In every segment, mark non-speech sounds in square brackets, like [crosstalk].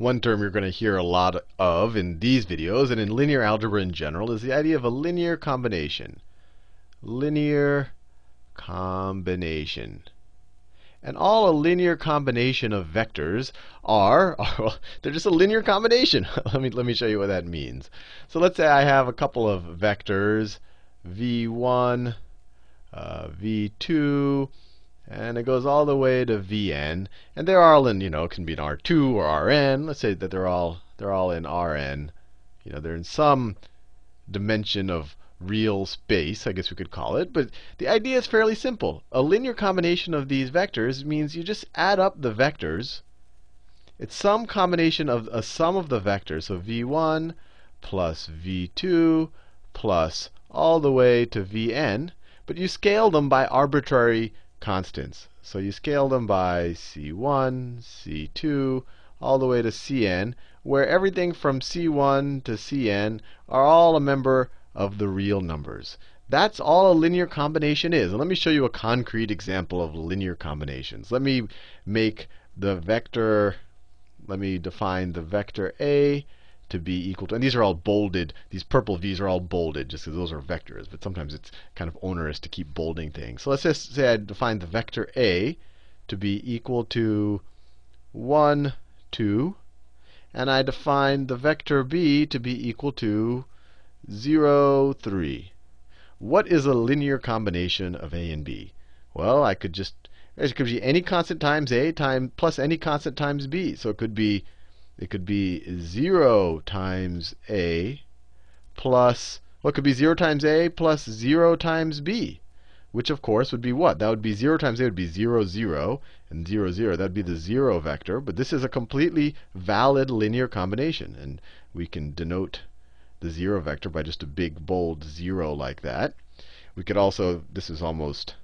one term you're going to hear a lot of in these videos and in linear algebra in general is the idea of a linear combination. Linear combination. And all a linear combination of vectors are, [laughs] they're just a linear combination. [laughs] let, me, let me show you what that means. So let's say I have a couple of vectors, v1, uh, v2, and it goes all the way to vn. And they're all in, you know, can be an r2 or rn. Let's say that they're all they're all in rn. You know, they're in some dimension of real space, I guess we could call it. But the idea is fairly simple. A linear combination of these vectors means you just add up the vectors. It's some combination of a sum of the vectors. So v1 plus v2 plus all the way to vn. But you scale them by arbitrary constants. So you scale them by c1, c2, all the way to cn, where everything from c1 to cn are all a member of the real numbers. That's all a linear combination is. And let me show you a concrete example of linear combinations. Let me make the vector, let me define the vector A to be equal to, and these are all bolded, these purple V's are all bolded just because those are vectors, but sometimes it's kind of onerous to keep bolding things. So let's just say I define the vector A to be equal to 1, 2, and I define the vector B to be equal to 0, 3. What is a linear combination of A and B? Well, I could just, it could be any constant times A time plus any constant times B. So it could be, it could be 0 times A plus, well, could be 0 times A plus 0 times B. Which, of course, would be what? That would be 0 times A would be 0, 0, and 0, 0. That would be the 0 vector. But this is a completely valid linear combination. And we can denote the 0 vector by just a big, bold 0 like that. We could also, this is almost,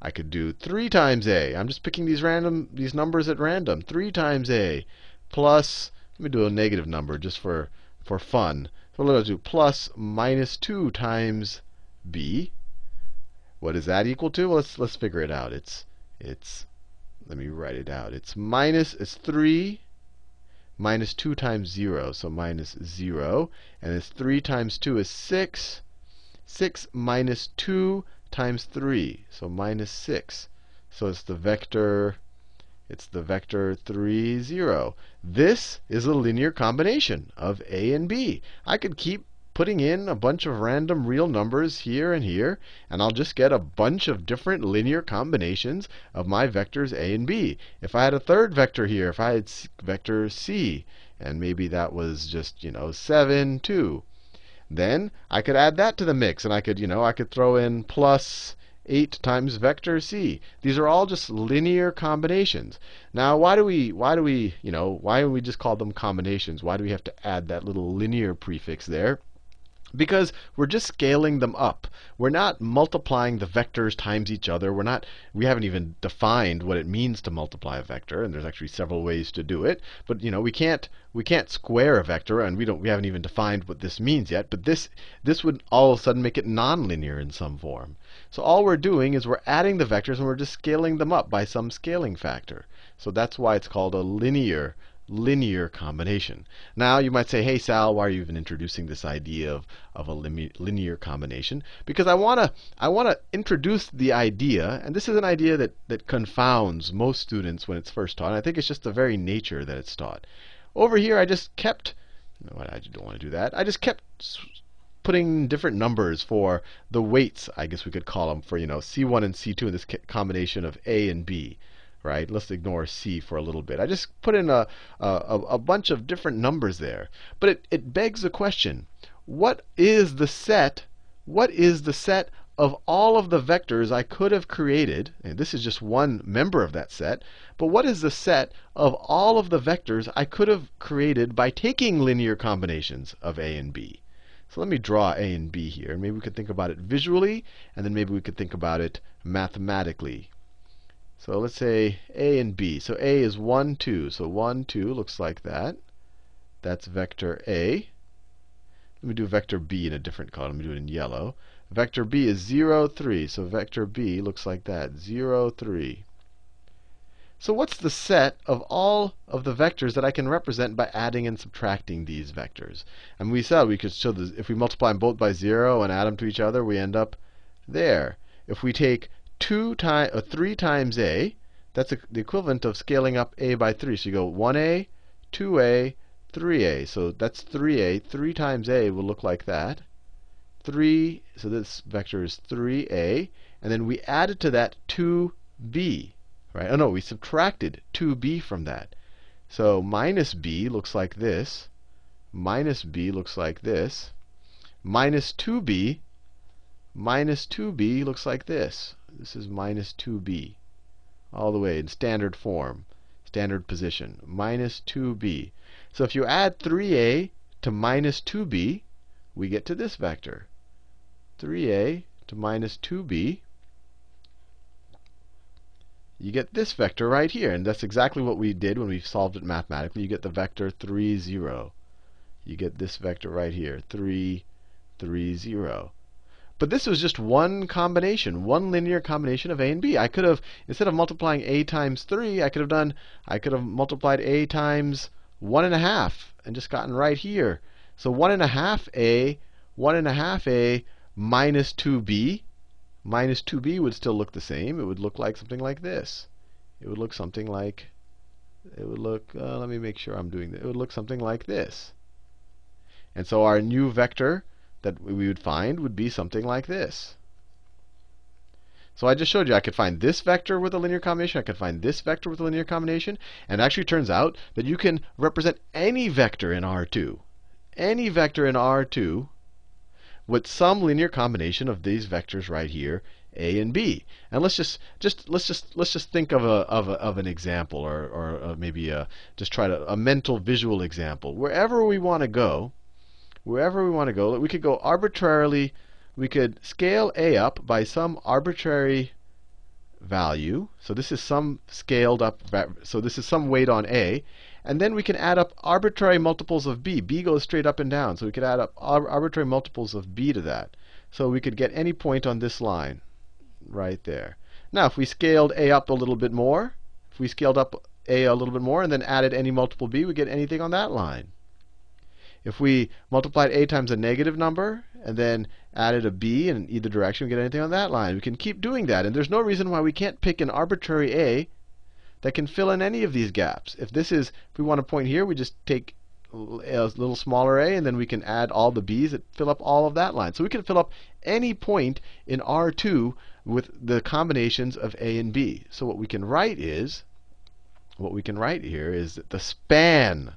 I could do 3 times a. I'm just picking these random, these numbers at random. 3 times a plus, let me do a negative number just for, for fun. So let's do plus minus 2 times b. What is that equal to? Well, let's, let's figure it out. It's, it's, let me write it out. It's minus, it's 3 minus 2 times 0, so minus 0. And it's 3 times 2 is 6. 6 minus 2 times 3, so minus 6. So it's the vector it's the vector 3, 0. This is a linear combination of a and b. I could keep putting in a bunch of random real numbers here and here, and I'll just get a bunch of different linear combinations of my vectors a and b. If I had a third vector here, if I had vector c, and maybe that was just, you know, 7, 2, then I could add that to the mix, and I could, you know, I could throw in plus 8 times vector c. These are all just linear combinations. Now, why do we, why do we, you know, why do we just call them combinations? Why do we have to add that little linear prefix there? Because we're just scaling them up. We're not multiplying the vectors times each other. We're not, we haven't even defined what it means to multiply a vector, and there's actually several ways to do it. But you know, we can't we can't square a vector, and we don't we haven't even defined what this means yet. But this this would all of a sudden make it nonlinear in some form. So all we're doing is we're adding the vectors and we're just scaling them up by some scaling factor. So that's why it's called a linear linear combination. Now, you might say, hey, Sal, why are you even introducing this idea of, of a linear combination? Because I want to I wanna introduce the idea, and this is an idea that, that confounds most students when it's first taught. I think it's just the very nature that it's taught. Over here, I just kept, no, I don't want to do that. I just kept putting different numbers for the weights, I guess we could call them, for you know C1 and C2 in this combination of A and B right? Let's ignore C for a little bit. I just put in a, a, a bunch of different numbers there. But it, it begs the question, what is the set, what is the set of all of the vectors I could have created, and this is just one member of that set, but what is the set of all of the vectors I could have created by taking linear combinations of A and B? So let me draw A and B here. Maybe we could think about it visually, and then maybe we could think about it mathematically. So let's say A and B. So A is 1, 2. So 1, 2 looks like that. That's vector A. Let me do vector B in a different color. Let me do it in yellow. Vector B is 0, 3. So vector B looks like that 0, 3. So what's the set of all of the vectors that I can represent by adding and subtracting these vectors? And we said we could show this, if we multiply them both by 0 and add them to each other, we end up there. If we take 2 times, uh, 3 times a, that's a, the equivalent of scaling up a by 3. So you go 1a, 2a, 3a. So that's 3a. 3 times a will look like that. 3, so this vector is 3a. And then we added to that 2b. Right? Oh no, we subtracted 2b from that. So minus b looks like this. Minus b looks like this. Minus 2b. Minus 2b looks like this. This is minus 2b. All the way in standard form, standard position. Minus 2b. So if you add 3a to minus 2b, we get to this vector. 3a to minus 2b you get this vector right here. And that's exactly what we did when we solved it mathematically. You get the vector 3, 0. You get this vector right here, 3, 3, 0. But this was just one combination, one linear combination of a and b. I could have, instead of multiplying a times 3, I could have done, I could have multiplied a times 1.5 and and just gotten right here. So 1.5 a, 1.5 a minus 2b minus 2b would still look the same. It would look like something like this. It would look something like, it would look, uh, let me make sure I'm doing that. It would look something like this. And so our new vector that we would find would be something like this. So I just showed you I could find this vector with a linear combination. I could find this vector with a linear combination. And it actually turns out that you can represent any vector in R2. Any vector in R2 with some linear combination of these vectors right here, a and b. And let's just just let's just let's just think of a of, a, of an example, or or maybe a, just try to a mental visual example. Wherever we want to go, wherever we want to go, we could go arbitrarily. We could scale a up by some arbitrary value. So this is some scaled up. So this is some weight on a, and then we can add up arbitrary multiples of b. b goes straight up and down. So we could add up arbitrary multiples of b to that. So we could get any point on this line right there. Now, if we scaled a up a little bit more, if we scaled up a a little bit more and then added any multiple b, we get anything on that line. If we multiplied a times a negative number and then added a b in either direction, we get anything on that line. We can keep doing that. And there's no reason why we can't pick an arbitrary a that can fill in any of these gaps. If this is, if we want to point here, we just take a little smaller a, and then we can add all the b's that fill up all of that line. So we can fill up any point in R2 with the combinations of a and b. So what we can write is, what we can write here is that the span,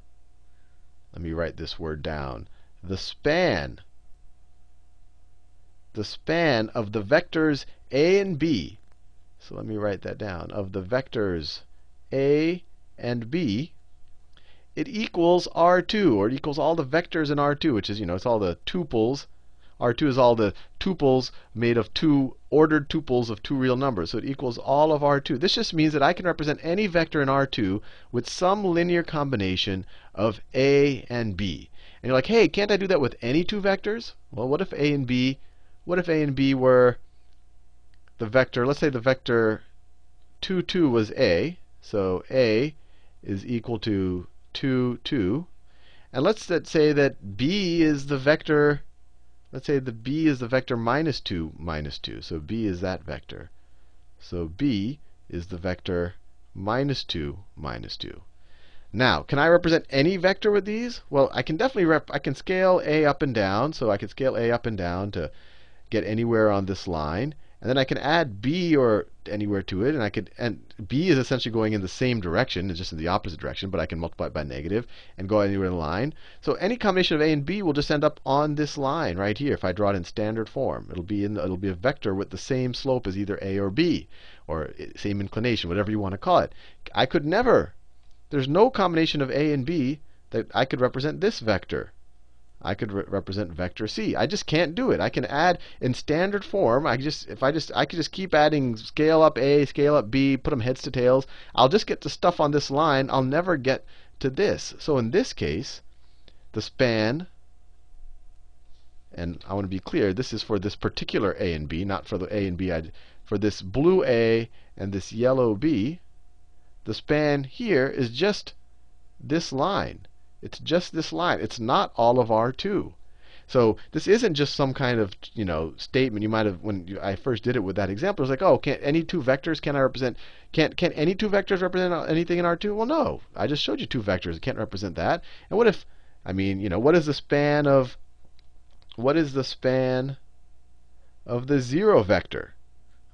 let me write this word down, the span, the span of the vectors a and b, so let me write that down, of the vectors a and b, it equals R2, or it equals all the vectors in R2, which is, you know, it's all the tuples. R2 is all the tuples made of two ordered tuples of two real numbers. So it equals all of R2. This just means that I can represent any vector in R2 with some linear combination of A and B. And you're like, hey, can't I do that with any two vectors? Well, what if A and B, what if A and B were the vector, let's say the vector 2, 2 was A, so A is equal to 2, 2. And let's say that B is the vector, let's say the B is the vector minus 2, minus 2. So B is that vector. So B is the vector minus 2, minus 2. Now, can I represent any vector with these? Well, I can definitely rep I can scale A up and down. So I can scale A up and down to get anywhere on this line. And then I can add b or anywhere to it, and I could and b is essentially going in the same direction, it's just in the opposite direction, but I can multiply it by negative and go anywhere in the line. So any combination of a and b will just end up on this line right here. If I draw it in standard form, it'll be in it'll be a vector with the same slope as either a or b, or same inclination, whatever you want to call it. I could never. There's no combination of a and b that I could represent this vector. I could re represent vector c. I just can't do it. I can add in standard form. I just if I just I could just keep adding scale up a, scale up b, put them heads to tails. I'll just get the stuff on this line. I'll never get to this. So in this case, the span and I want to be clear, this is for this particular a and b, not for the a and b. I'd, for this blue a and this yellow b, the span here is just this line. It's just this line. It's not all of R2. So this isn't just some kind of you know statement you might have when you, I first did it with that example. It's like, oh, can any two vectors can I represent? Can can any two vectors represent anything in R2? Well, no. I just showed you two vectors. It can't represent that. And what if? I mean, you know, what is the span of? What is the span of the zero vector?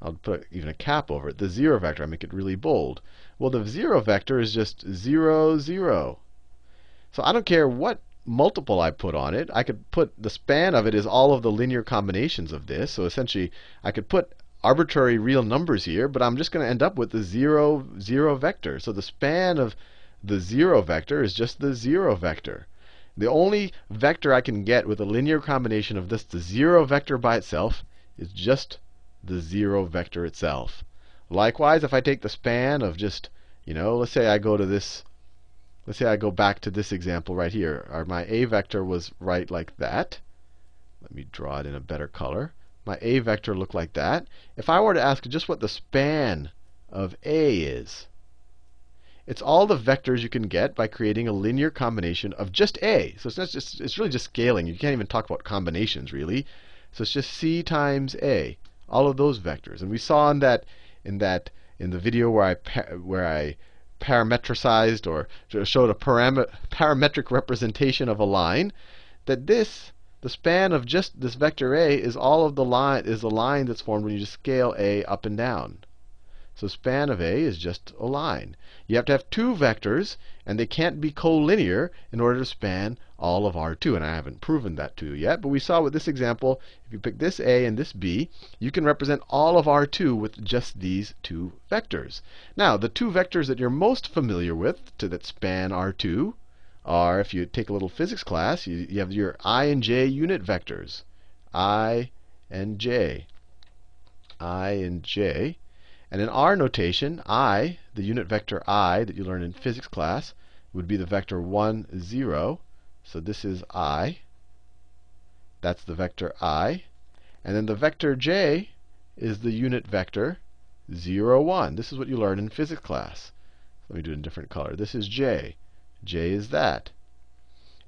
I'll put even a cap over it. The zero vector. I make it really bold. Well, the zero vector is just 0, 0. So I don't care what multiple I put on it. I could put the span of it is all of the linear combinations of this. So essentially, I could put arbitrary real numbers here, but I'm just going to end up with the 0, 0 vector. So the span of the 0 vector is just the 0 vector. The only vector I can get with a linear combination of this, the 0 vector by itself, is just the 0 vector itself. Likewise, if I take the span of just, you know, let's say I go to this Let's say I go back to this example right here. My a vector was right like that. Let me draw it in a better color. My a vector looked like that. If I were to ask just what the span of a is, it's all the vectors you can get by creating a linear combination of just a. So it's not just it's really just scaling. You can't even talk about combinations really. So it's just c times a, all of those vectors. And we saw in that in that in the video where I where I parametricized or showed a parametric representation of a line, that this, the span of just this vector a, is all of the line is the line that's formed when you just scale a up and down. So span of A is just a line. You have to have two vectors, and they can't be collinear in order to span all of R2. And I haven't proven that to you yet. But we saw with this example, if you pick this A and this B, you can represent all of R2 with just these two vectors. Now, the two vectors that you're most familiar with to that span R2 are, if you take a little physics class, you, you have your I and J unit vectors. I and J. I and J. And in R notation, i, the unit vector i that you learned in physics class, would be the vector 1, 0. So this is i. That's the vector i. And then the vector j is the unit vector 0, 1. This is what you learned in physics class. Let me do it in a different color. This is j. j is that.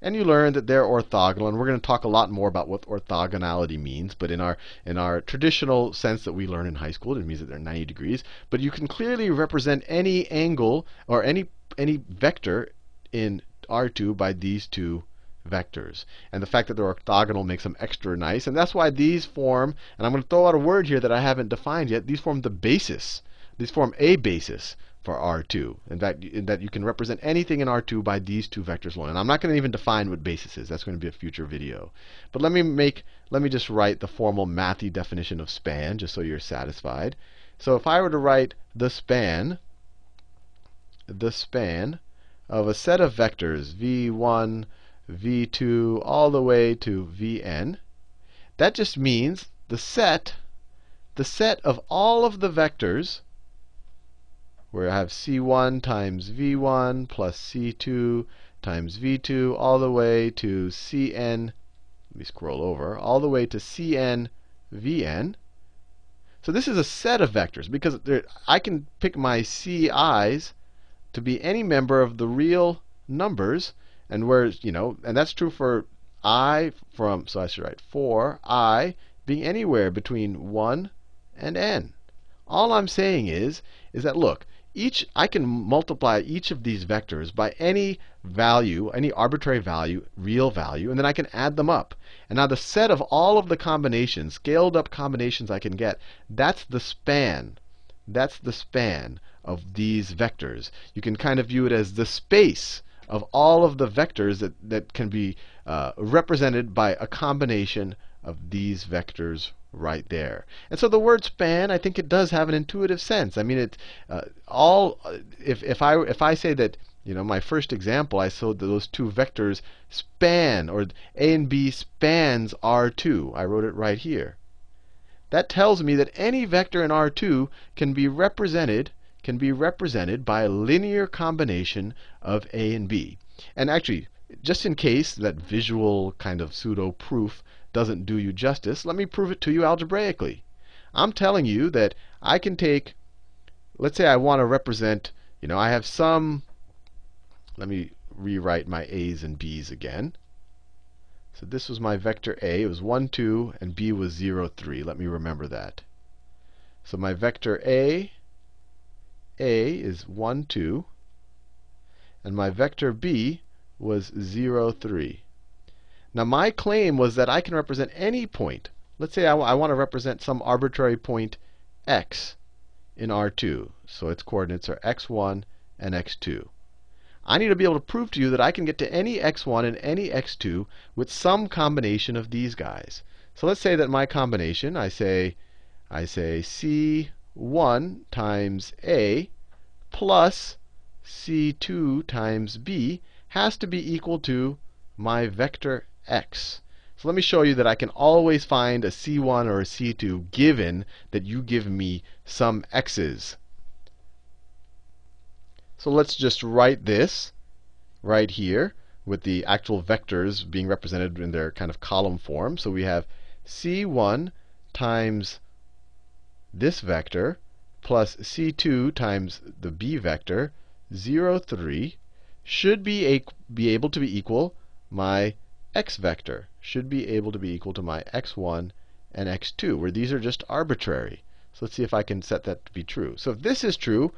And you learn that they're orthogonal. And we're going to talk a lot more about what orthogonality means. But in our, in our traditional sense that we learn in high school, it means that they're 90 degrees. But you can clearly represent any angle or any, any vector in R2 by these two vectors. And the fact that they're orthogonal makes them extra nice. And that's why these form, and I'm going to throw out a word here that I haven't defined yet, these form the basis. These form a basis for R2. In fact, in that you can represent anything in R2 by these two vectors alone. And I'm not going to even define what basis is. That's going to be a future video. But let me make let me just write the formal mathy definition of span just so you're satisfied. So if I were to write the span the span of a set of vectors v1, v2 all the way to vn, that just means the set the set of all of the vectors where I have c1 times v1 plus c2 times v2 all the way to cn, let me scroll over, all the way to cn vn. So this is a set of vectors because there, I can pick my ci's to be any member of the real numbers and where you know and that's true for i from so I should write for i being anywhere between 1 and n. All I'm saying is is that look, each I can multiply each of these vectors by any value, any arbitrary value, real value, and then I can add them up. And now the set of all of the combinations, scaled up combinations I can get, that's the span. That's the span of these vectors. You can kind of view it as the space of all of the vectors that, that can be uh, represented by a combination of these vectors right there. And so the word span, I think it does have an intuitive sense. I mean, it uh, all if if I if I say that you know my first example, I showed those two vectors span or a and b spans R2. I wrote it right here. That tells me that any vector in R2 can be represented can be represented by a linear combination of a and b. And actually, just in case that visual kind of pseudo proof doesn't do you justice, let me prove it to you algebraically. I'm telling you that I can take, let's say I want to represent you know, I have some, let me rewrite my a's and b's again. So this was my vector A. It was 1, 2, and B was 0, 3. Let me remember that. So my vector A, A is 1, 2. And my vector B was 0, 3. Now my claim was that I can represent any point. Let's say I, I want to represent some arbitrary point x in R2. So its coordinates are x1 and x2. I need to be able to prove to you that I can get to any x1 and any x2 with some combination of these guys. So let's say that my combination, I say, I say c1 times a plus c2 times b has to be equal to my vector x. So let me show you that I can always find a c1 or a c2 given that you give me some x's. So let's just write this right here with the actual vectors being represented in their kind of column form. So we have c1 times this vector plus c2 times the b vector, 0, 3, should be, a, be able to be equal my x vector, should be able to be equal to my x1 and x2, where these are just arbitrary. So let's see if I can set that to be true. So if this is true,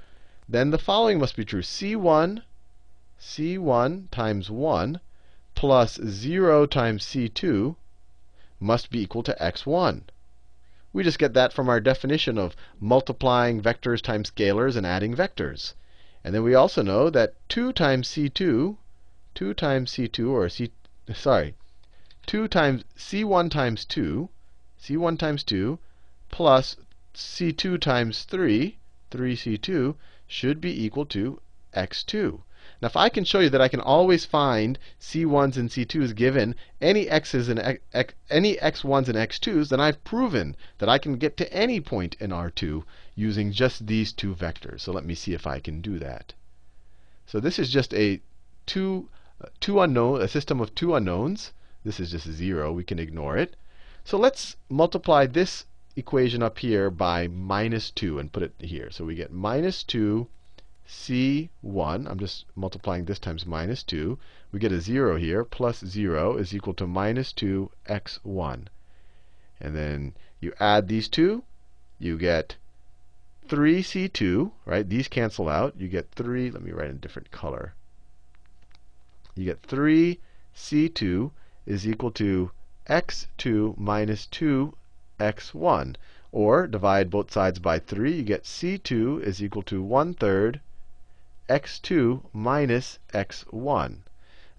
then the following must be true. C1, C1 times 1 plus 0 times C2 must be equal to x1. We just get that from our definition of multiplying vectors times scalars and adding vectors. And then we also know that 2 times C2, 2 times C2, or C, sorry, 2 times C1 times 2, C1 times 2, plus C2 times 3, 3C2, should be equal to x2. Now, if I can show you that I can always find c1s and c2s given any x's and x, any x1s and x2s, then I've proven that I can get to any point in R2 using just these two vectors. So let me see if I can do that. So this is just a two, uh, two unknown, a system of two unknowns. This is just 0. We can ignore it. So let's multiply this equation up here by minus 2 and put it here. So we get minus 2 c1. I'm just multiplying this times minus 2. We get a 0 here. Plus 0 is equal to minus 2 x1. And then you add these two. You get 3c2, right? These cancel out. You get 3. Let me write in a different color. You get 3c2 is equal to x2 minus 2 x1. Or divide both sides by 3. You get c2 is equal to 1 third x2 minus x1.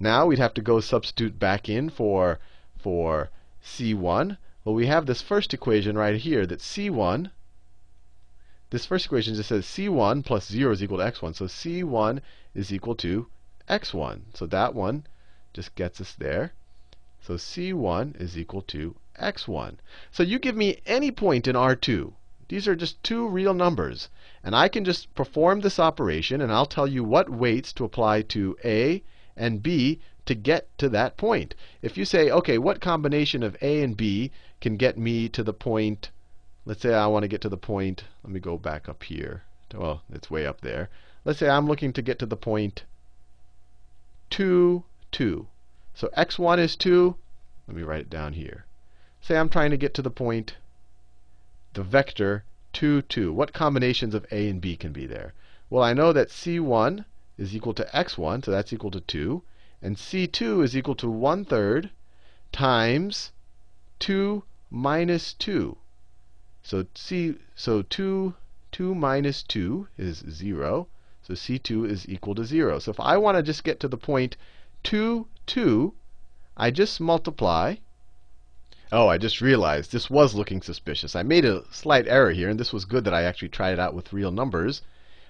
Now we'd have to go substitute back in for, for c1. Well, we have this first equation right here that c1, this first equation just says c1 plus 0 is equal to x1. So c1 is equal to x1. So that one just gets us there. So c1 is equal to x1. So you give me any point in R2. These are just two real numbers. And I can just perform this operation, and I'll tell you what weights to apply to A and B to get to that point. If you say, OK, what combination of A and B can get me to the point, let's say I want to get to the point, let me go back up here. Well, it's way up there. Let's say I'm looking to get to the point 2, 2. So x1 is 2. Let me write it down here. Say I'm trying to get to the point, the vector 2, 2. What combinations of a and b can be there? Well, I know that c1 is equal to x1, so that's equal to 2. And c2 is equal to 1 third times 2 minus 2. So c so 2 2 minus 2 is 0. So c2 is equal to 0. So if I want to just get to the point 2, 2, I just multiply. Oh, I just realized this was looking suspicious. I made a slight error here, and this was good that I actually tried it out with real numbers.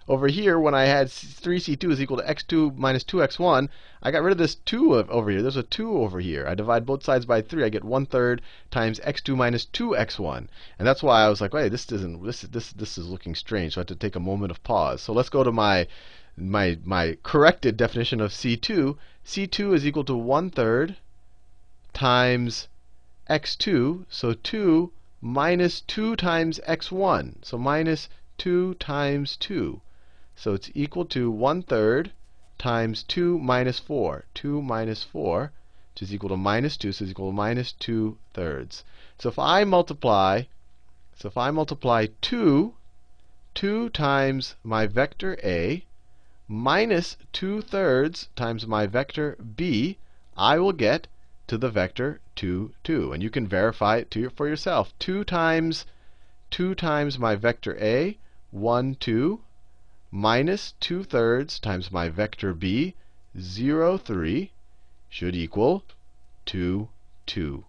Over here, when I had 3c2 is equal to x2 minus 2x1, I got rid of this 2 over here. There's a 2 over here. I divide both sides by 3. I get 1 third times x2 minus 2x1. And that's why I was like, wait, this isn't this this this is looking strange. So I had to take a moment of pause. So let's go to my my my corrected definition of c2. c2 is equal to 1 third times x2. So 2 minus 2 times x1. So minus 2 times 2. So it's equal to 1 third times 2 minus 4. 2 minus 4, which is equal to minus 2, so it's equal to minus 2 thirds. So if I multiply, so if I multiply 2, 2 times my vector A minus 2 thirds times my vector B, I will get to the vector 2, 2. And you can verify it to, for yourself. 2 times 2 times my vector A, 1, 2, minus 2 thirds times my vector B, 0, 3, should equal 2, 2.